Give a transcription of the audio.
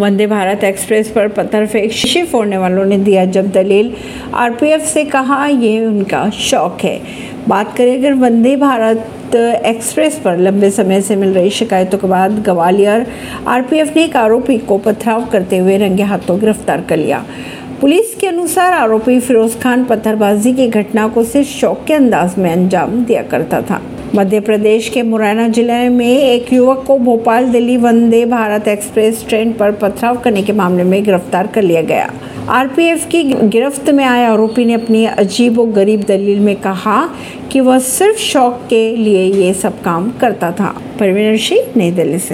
वंदे Bharat express पर पत्थर फेंक शीशे फोड़ने वालों ने दिया जब दलील। आरपीएफ से कहा यह उनका शौक है। बात करें, अगर वंदे भारत एक्सप्रेस पर लंबे समय से मिल रही शिकायतों के बाद ग्वालियर, आरपीएफ ने एक आरोपी को पथराव करते हुए रंगे हाथों गिरफ़्तार कर लिया। पुलिस के अनुसार आरोपी फिरोज खान पत्थरबाजी की घटना को सिर्फ़ शौक के अंदाज में अंजाम दिया करता था। मध्य प्रदेश के मुरैना ज़िले में एक युवक को भोपाल दिल्ली वंदे भारत एक्सप्रेस ट्रेन पर पथराव करने के मामले में गिरफ़्तार कर लिया गया। आरपीएफ की गिरफ्त में आए आरोपी ने अपनी अजीब व गरीब दलील में कहा कि वह सिर्फ़ शौक के लिए ये सब काम करता था। परवीन सिंह, नई दिल्ली से।